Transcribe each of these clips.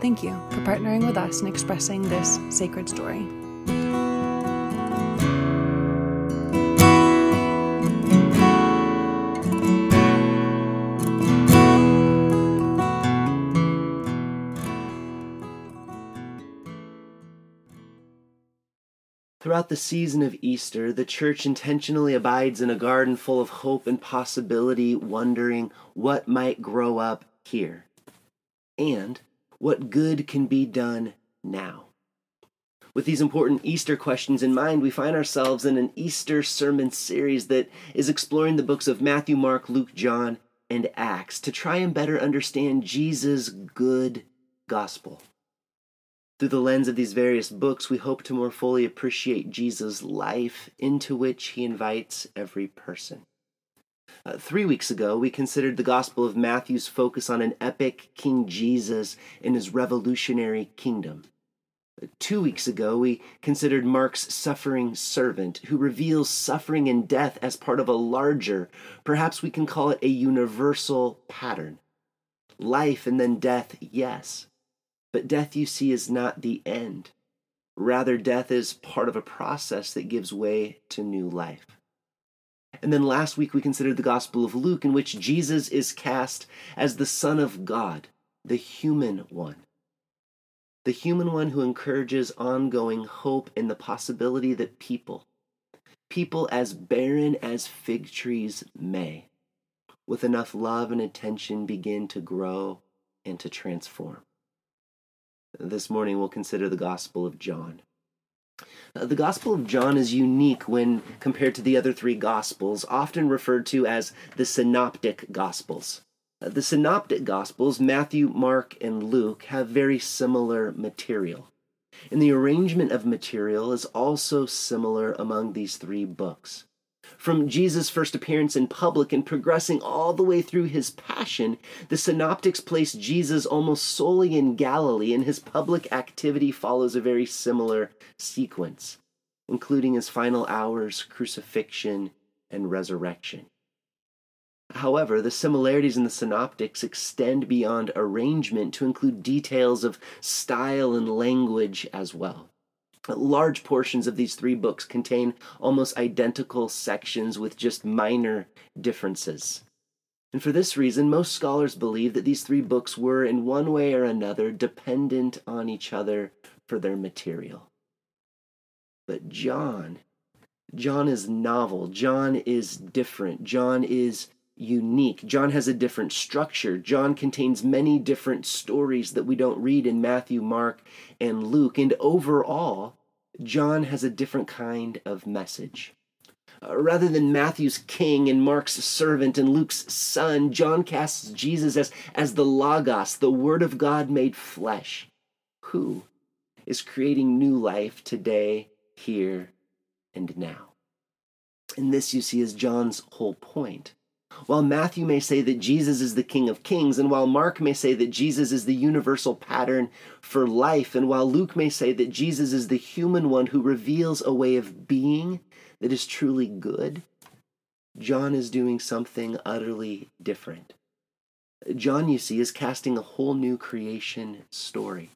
Thank you for partnering with us in expressing this sacred story. Throughout the season of Easter, the church intentionally abides in a garden full of hope and possibility, wondering what might grow up here and what good can be done now. With these important Easter questions in mind, we find ourselves in an Easter sermon series that is exploring the books of Matthew, Mark, Luke, John, and Acts to try and better understand Jesus' good gospel. Through the lens of these various books, we hope to more fully appreciate Jesus' life into which he invites every person. Uh, three weeks ago, we considered the Gospel of Matthew's focus on an epic King Jesus and his revolutionary kingdom. Uh, two weeks ago, we considered Mark's suffering servant, who reveals suffering and death as part of a larger, perhaps we can call it a universal pattern. Life and then death, yes but death, you see, is not the end. Rather, death is part of a process that gives way to new life. And then last week we considered the Gospel of Luke, in which Jesus is cast as the Son of God, the human one. The human one who encourages ongoing hope in the possibility that people, people as barren as fig trees may, with enough love and attention, begin to grow and to transform. This morning we'll consider the Gospel of John. Uh, the Gospel of John is unique when compared to the other three Gospels, often referred to as the Synoptic Gospels. Uh, the Synoptic Gospels, Matthew, Mark, and Luke, have very similar material. And the arrangement of material is also similar among these three books. From Jesus' first appearance in public and progressing all the way through his passion, the synoptics place Jesus almost solely in Galilee, and his public activity follows a very similar sequence, including his final hours, crucifixion, and resurrection. However, the similarities in the synoptics extend beyond arrangement to include details of style and language as well. Large portions of these three books contain almost identical sections with just minor differences. And for this reason, most scholars believe that these three books were, in one way or another, dependent on each other for their material. But John, John is novel. John is different. John is unique. John has a different structure. John contains many different stories that we don't read in Matthew, Mark, and Luke. And overall, John has a different kind of message. Uh, rather than Matthew's king and Mark's servant and Luke's son, John casts Jesus as, as the Logos, the Word of God made flesh, who is creating new life today, here, and now. And this, you see, is John's whole point. While Matthew may say that Jesus is the King of Kings, and while Mark may say that Jesus is the universal pattern for life, and while Luke may say that Jesus is the human one who reveals a way of being that is truly good, John is doing something utterly different. John, you see, is casting a whole new creation story.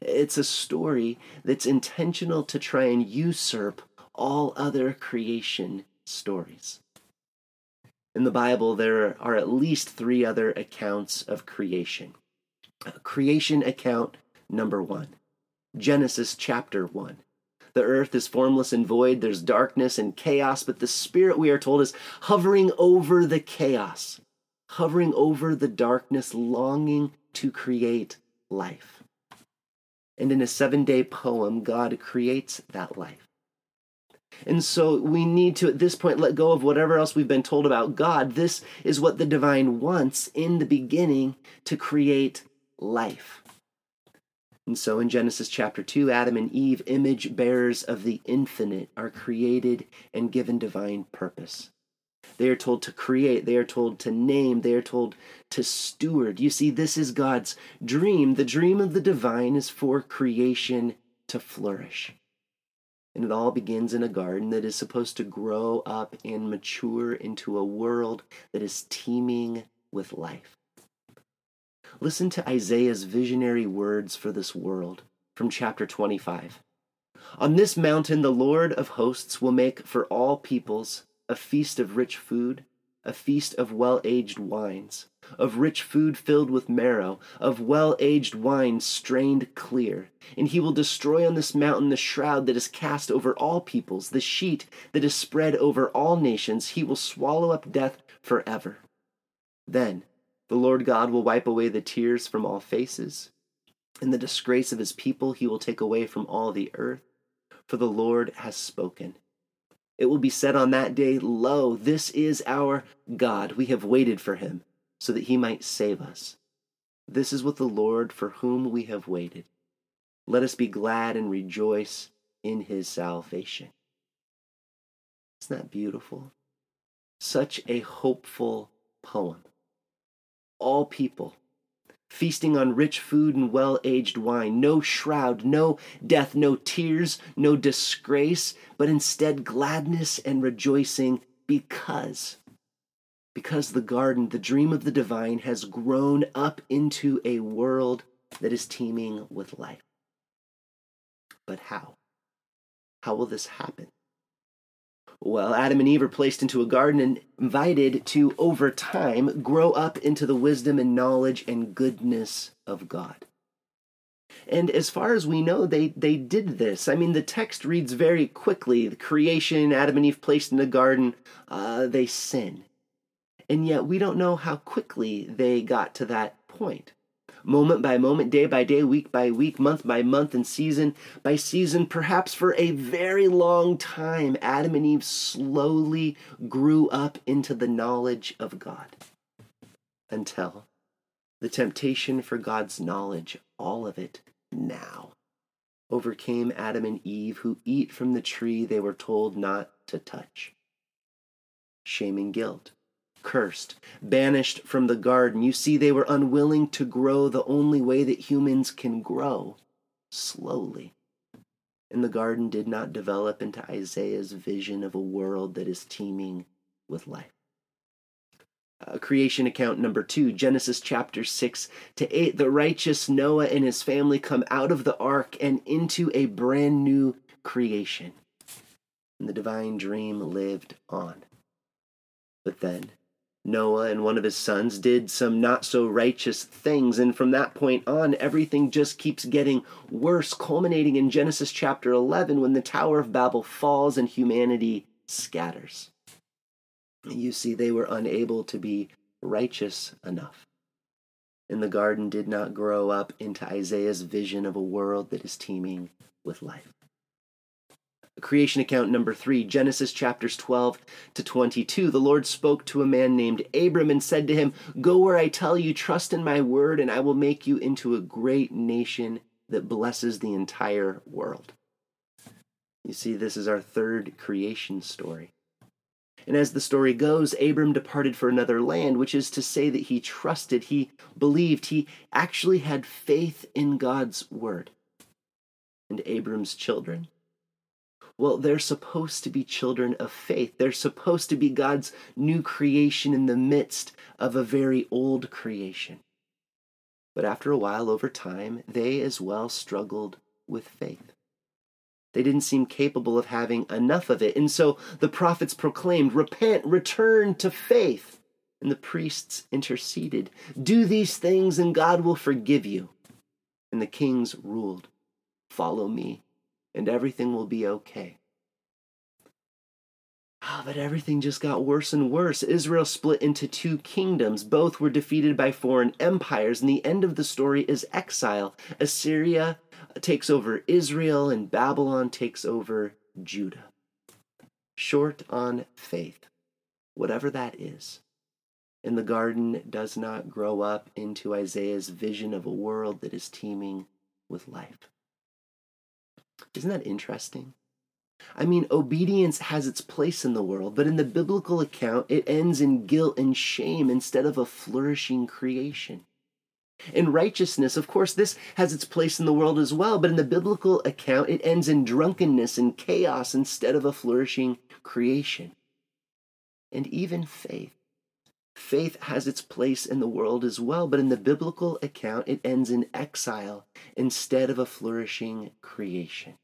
It's a story that's intentional to try and usurp all other creation stories. In the Bible, there are at least three other accounts of creation. Uh, creation account number one Genesis chapter 1. The earth is formless and void, there's darkness and chaos, but the Spirit, we are told, is hovering over the chaos, hovering over the darkness, longing to create life. And in a seven day poem, God creates that life. And so we need to, at this point, let go of whatever else we've been told about God. This is what the divine wants in the beginning to create life. And so in Genesis chapter 2, Adam and Eve, image bearers of the infinite, are created and given divine purpose. They are told to create, they are told to name, they are told to steward. You see, this is God's dream. The dream of the divine is for creation to flourish. And it all begins in a garden that is supposed to grow up and mature into a world that is teeming with life. Listen to Isaiah's visionary words for this world from chapter 25. On this mountain, the Lord of hosts will make for all peoples a feast of rich food, a feast of well aged wines, of rich food filled with marrow, of well aged wine strained clear. And he will destroy on this mountain the shroud that is cast over all peoples, the sheet that is spread over all nations. He will swallow up death forever. Then the Lord God will wipe away the tears from all faces, and the disgrace of his people he will take away from all the earth, for the Lord has spoken. It will be said on that day, Lo, this is our God. We have waited for him, so that he might save us. This is what the Lord for whom we have waited. Let us be glad and rejoice in his salvation. Isn't that beautiful? Such a hopeful poem all people, feasting on rich food and well aged wine, no shroud, no death, no tears, no disgrace, but instead gladness and rejoicing because. Because the garden, the dream of the divine, has grown up into a world that is teeming with life. But how? How will this happen? Well, Adam and Eve are placed into a garden and invited to, over time, grow up into the wisdom and knowledge and goodness of God. And as far as we know, they, they did this. I mean, the text reads very quickly the creation, Adam and Eve placed in the garden, uh, they sin. And yet we don't know how quickly they got to that point moment by moment, day by day, week by week, month by month, and season by season, perhaps for a very long time, Adam and Eve slowly grew up into the knowledge of God until the temptation for God's knowledge, all of it now, overcame Adam and Eve, who eat from the tree they were told not to touch. Shame and guilt cursed, banished from the garden. You see, they were unwilling to grow the only way that humans can grow slowly. And the garden did not develop into Isaiah's vision of a world that is teeming with life. Uh, creation account number two, Genesis chapter 6 to 8. The righteous Noah and his family come out of the ark and into a brand new creation. And the divine dream lived on. But then, Noah and one of his sons did some not so righteous things, and from that point on, everything just keeps getting worse, culminating in Genesis chapter 11 when the Tower of Babel falls and humanity scatters. You see, they were unable to be righteous enough. And the garden did not grow up into Isaiah's vision of a world that is teeming with life creation account number three, Genesis chapters 12 to 22. The Lord spoke to a man named Abram and said to him, Go where I tell you, trust in my word, and I will make you into a great nation that blesses the entire world. You see, this is our third creation story. And as the story goes, Abram departed for another land, which is to say that he trusted, he believed, he actually had faith in God's word. And Abram's children, well, they're supposed to be children of faith. They're supposed to be God's new creation in the midst of a very old creation. But after a while, over time, they as well struggled with faith. They didn't seem capable of having enough of it. And so the prophets proclaimed, Repent, return to faith. And the priests interceded, Do these things, and God will forgive you. And the kings ruled, Follow me, and everything will be okay. Ah, but everything just got worse and worse. Israel split into two kingdoms. Both were defeated by foreign empires, and the end of the story is exile. Assyria takes over Israel, and Babylon takes over Judah. Short on faith, whatever that is. And the garden does not grow up into Isaiah's vision of a world that is teeming with life. Isn't that interesting? I mean, obedience has its place in the world, but in the biblical account, it ends in guilt and shame instead of a flourishing creation. In righteousness, of course, this has its place in the world as well, but in the biblical account, it ends in drunkenness and chaos instead of a flourishing creation. And even faith. Faith has its place in the world as well, but in the biblical account, it ends in exile instead of a flourishing creation.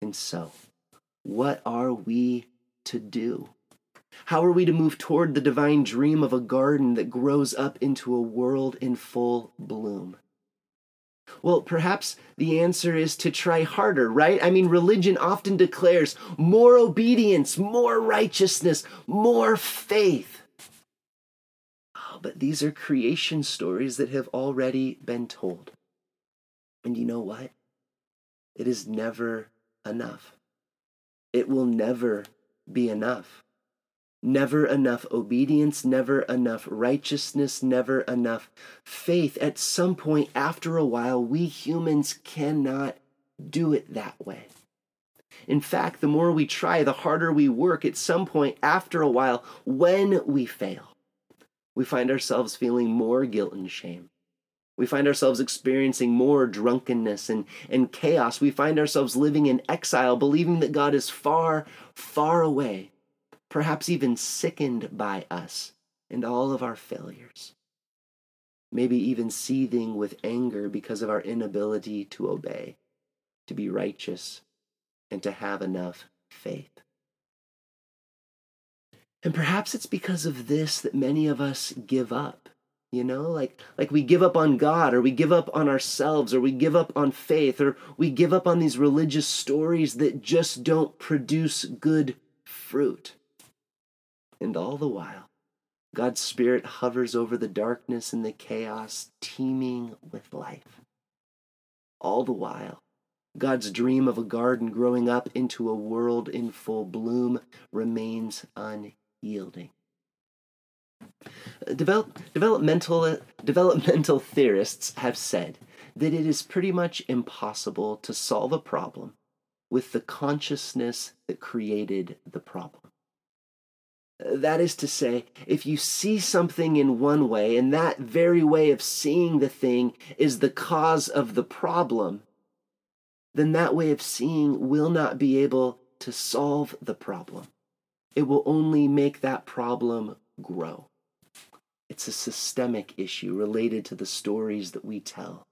And so, what are we to do? How are we to move toward the divine dream of a garden that grows up into a world in full bloom? Well, perhaps the answer is to try harder, right? I mean, religion often declares more obedience, more righteousness, more faith. But these are creation stories that have already been told. And you know what? It is never enough. It will never be enough. Never enough obedience, never enough righteousness, never enough faith. At some point, after a while, we humans cannot do it that way. In fact, the more we try, the harder we work. At some point, after a while, when we fail, we find ourselves feeling more guilt and shame. We find ourselves experiencing more drunkenness and, and chaos. We find ourselves living in exile, believing that God is far, far away, perhaps even sickened by us and all of our failures. Maybe even seething with anger because of our inability to obey, to be righteous, and to have enough faith. And perhaps it's because of this that many of us give up you know? Like like we give up on god or we give up on ourselves or we give up on faith or we give up on these religious stories that just don't produce good fruit. And all the while god's spirit hovers over the darkness and the chaos teeming with life. All the while God's dream of a garden growing up into a world in full bloom remains unyielding. Develop, developmental, developmental theorists have said that it is pretty much impossible to solve a problem with the consciousness that created the problem. That is to say, if you see something in one way and that very way of seeing the thing is the cause of the problem, then that way of seeing will not be able to solve the problem. It will only make that problem grow. It's a systemic issue related to the stories that we tell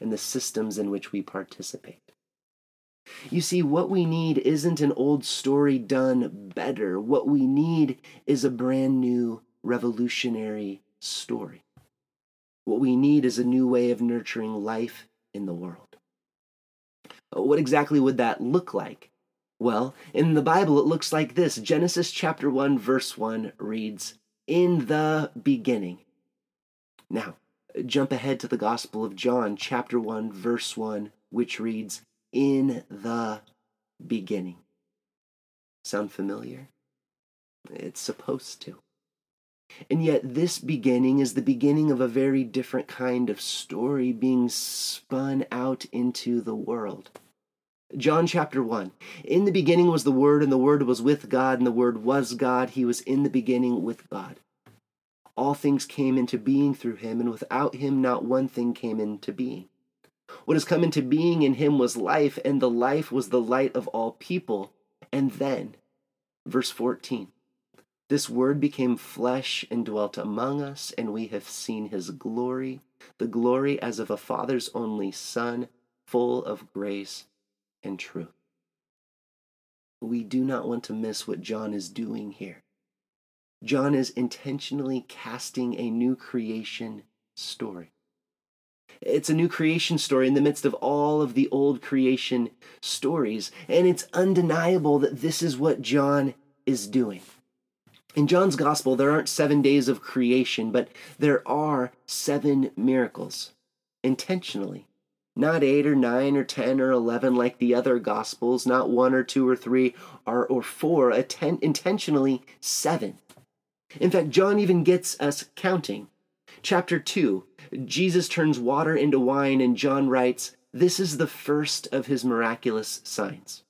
and the systems in which we participate. You see, what we need isn't an old story done better. What we need is a brand new revolutionary story. What we need is a new way of nurturing life in the world. What exactly would that look like? Well, in the Bible, it looks like this Genesis chapter 1, verse 1 reads, in the beginning. Now, jump ahead to the Gospel of John, chapter 1, verse 1, which reads, In the beginning. Sound familiar? It's supposed to. And yet, this beginning is the beginning of a very different kind of story being spun out into the world. John chapter 1. In the beginning was the Word, and the Word was with God, and the Word was God. He was in the beginning with God. All things came into being through him, and without him not one thing came into being. What has come into being in him was life, and the life was the light of all people. And then, verse 14 this word became flesh and dwelt among us, and we have seen his glory, the glory as of a father's only Son, full of grace and truth. We do not want to miss what John is doing here. John is intentionally casting a new creation story. It's a new creation story in the midst of all of the old creation stories, and it's undeniable that this is what John is doing. In John's gospel, there aren't seven days of creation, but there are seven miracles intentionally not eight or nine or ten or eleven like the other gospels, not one or two or three or, or four, intentionally seven. In fact, John even gets us counting. Chapter 2, Jesus turns water into wine, and John writes, this is the first of his miraculous signs.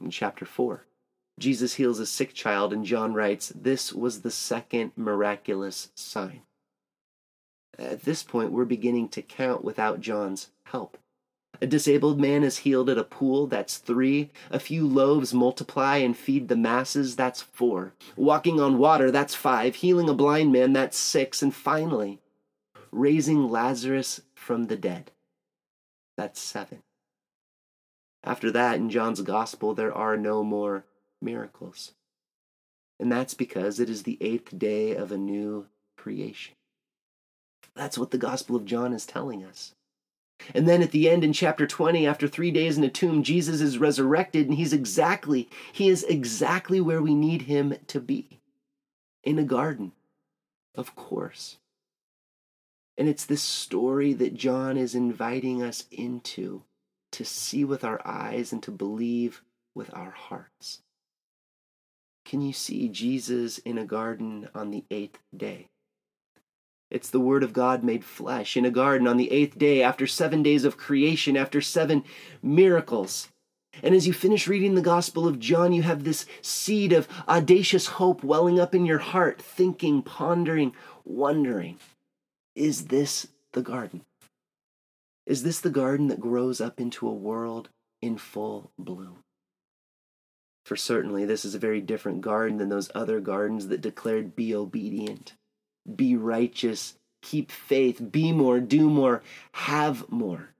In chapter 4, Jesus heals a sick child, and John writes, This was the second miraculous sign. At this point, we're beginning to count without John's help. A disabled man is healed at a pool, that's three. A few loaves multiply and feed the masses, that's four. Walking on water, that's five. Healing a blind man, that's six. And finally, raising Lazarus from the dead, that's seven. After that, in John's Gospel, there are no more miracles. And that's because it is the eighth day of a new creation. That's what the Gospel of John is telling us. And then at the end in chapter 20, after three days in a tomb, Jesus is resurrected and he's exactly, he is exactly where we need him to be in a garden, of course. And it's this story that John is inviting us into to see with our eyes and to believe with our hearts. Can you see Jesus in a garden on the eighth day? It's the Word of God made flesh in a garden on the eighth day, after seven days of creation, after seven miracles. And as you finish reading the Gospel of John, you have this seed of audacious hope welling up in your heart, thinking, pondering, wondering is this the garden? Is this the garden that grows up into a world in full bloom? For certainly, this is a very different garden than those other gardens that declared, Be obedient, be righteous, keep faith, be more, do more, have more.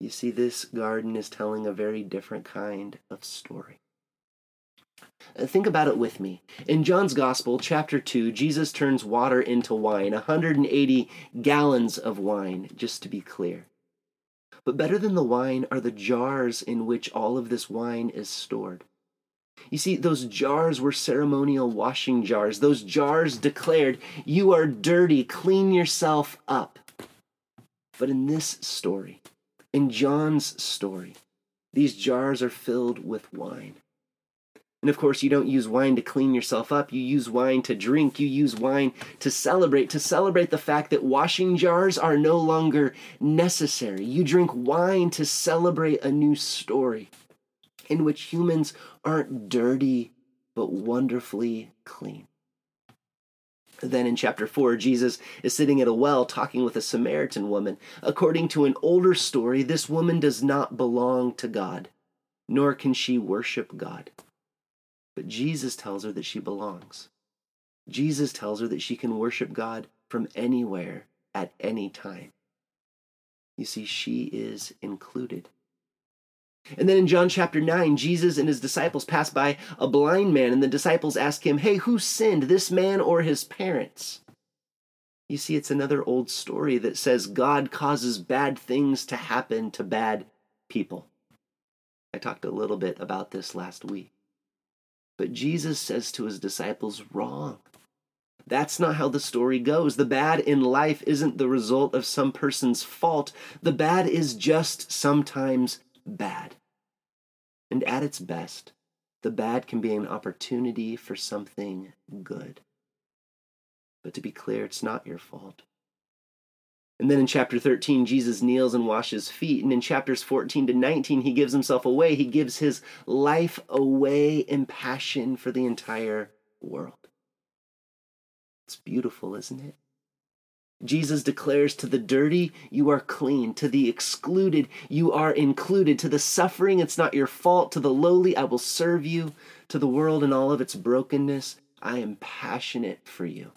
You see, this garden is telling a very different kind of story. Uh, think about it with me. In John's Gospel, chapter 2, Jesus turns water into wine, 180 gallons of wine, just to be clear. But better than the wine are the jars in which all of this wine is stored. You see, those jars were ceremonial washing jars. Those jars declared, You are dirty, clean yourself up. But in this story, in John's story, these jars are filled with wine. And of course, you don't use wine to clean yourself up. You use wine to drink. You use wine to celebrate, to celebrate the fact that washing jars are no longer necessary. You drink wine to celebrate a new story in which humans aren't dirty, but wonderfully clean. Then in chapter 4, Jesus is sitting at a well talking with a Samaritan woman. According to an older story, this woman does not belong to God, nor can she worship God. But Jesus tells her that she belongs. Jesus tells her that she can worship God from anywhere at any time. You see, she is included. And then in John chapter 9, Jesus and his disciples pass by a blind man, and the disciples ask him, Hey, who sinned, this man or his parents? You see, it's another old story that says God causes bad things to happen to bad people. I talked a little bit about this last week. But Jesus says to his disciples, wrong. That's not how the story goes. The bad in life isn't the result of some person's fault. The bad is just sometimes bad. And at its best, the bad can be an opportunity for something good. But to be clear, it's not your fault. And then in chapter 13, Jesus kneels and washes feet. And in chapters 14 to 19, he gives himself away. He gives his life away in passion for the entire world. It's beautiful, isn't it? Jesus declares to the dirty, you are clean. To the excluded, you are included. To the suffering, it's not your fault. To the lowly, I will serve you. To the world and all of its brokenness, I am passionate for you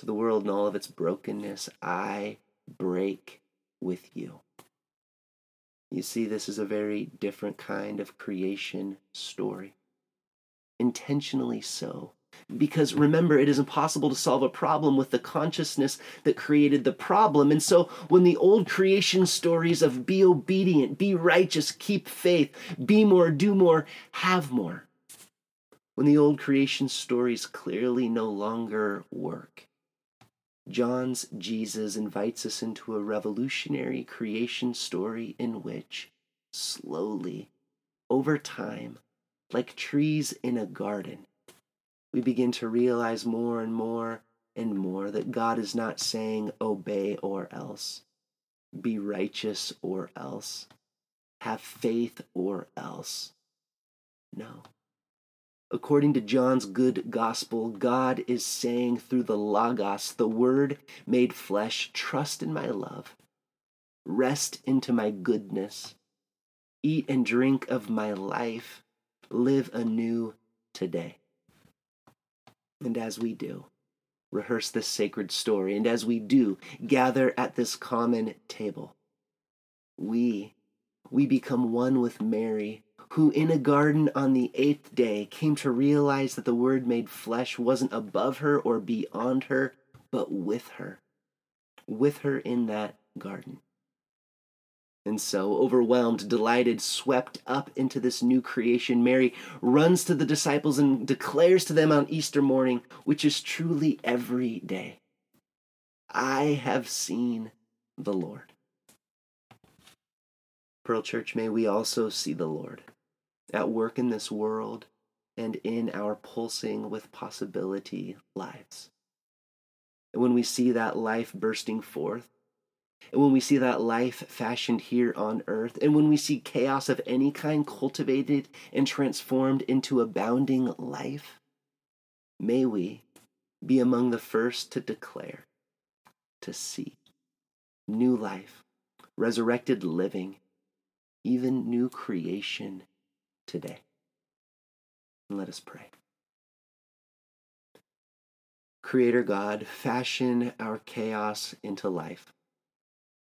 to the world and all of its brokenness, I break with you. You see, this is a very different kind of creation story. Intentionally so. Because remember, it is impossible to solve a problem with the consciousness that created the problem. And so, when the old creation stories of be obedient, be righteous, keep faith, be more, do more, have more, when the old creation stories clearly no longer work, John's Jesus invites us into a revolutionary creation story in which, slowly, over time, like trees in a garden, we begin to realize more and more and more that God is not saying obey or else, be righteous or else, have faith or else. No. According to John's good gospel, God is saying through the Logos, the Word made flesh, trust in my love, rest into my goodness, eat and drink of my life, live anew today. And as we do, rehearse this sacred story, and as we do, gather at this common table, we, we become one with Mary, who in a garden on the eighth day came to realize that the Word made flesh wasn't above her or beyond her, but with her, with her in that garden. And so, overwhelmed, delighted, swept up into this new creation, Mary runs to the disciples and declares to them on Easter morning, which is truly every day I have seen the Lord. Pearl Church, may we also see the Lord at work in this world and in our pulsing with possibility lives. And when we see that life bursting forth, and when we see that life fashioned here on earth, and when we see chaos of any kind cultivated and transformed into abounding life, may we be among the first to declare, to see new life, resurrected living, even new creation today. Let us pray. Creator God, fashion our chaos into life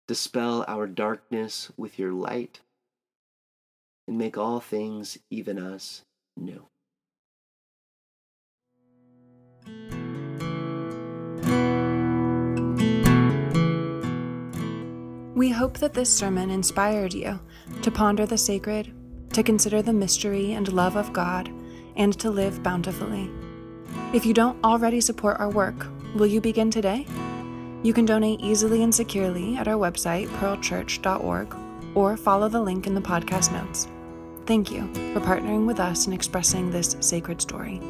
Dispel our darkness with your light, and make all things, even us, new. We hope that this sermon inspired you to ponder the sacred, to consider the mystery and love of God, and to live bountifully. If you don't already support our work, will you begin today? You can donate easily and securely at our website, pearlchurch.org, or follow the link in the podcast notes. Thank you for partnering with us in expressing this sacred story.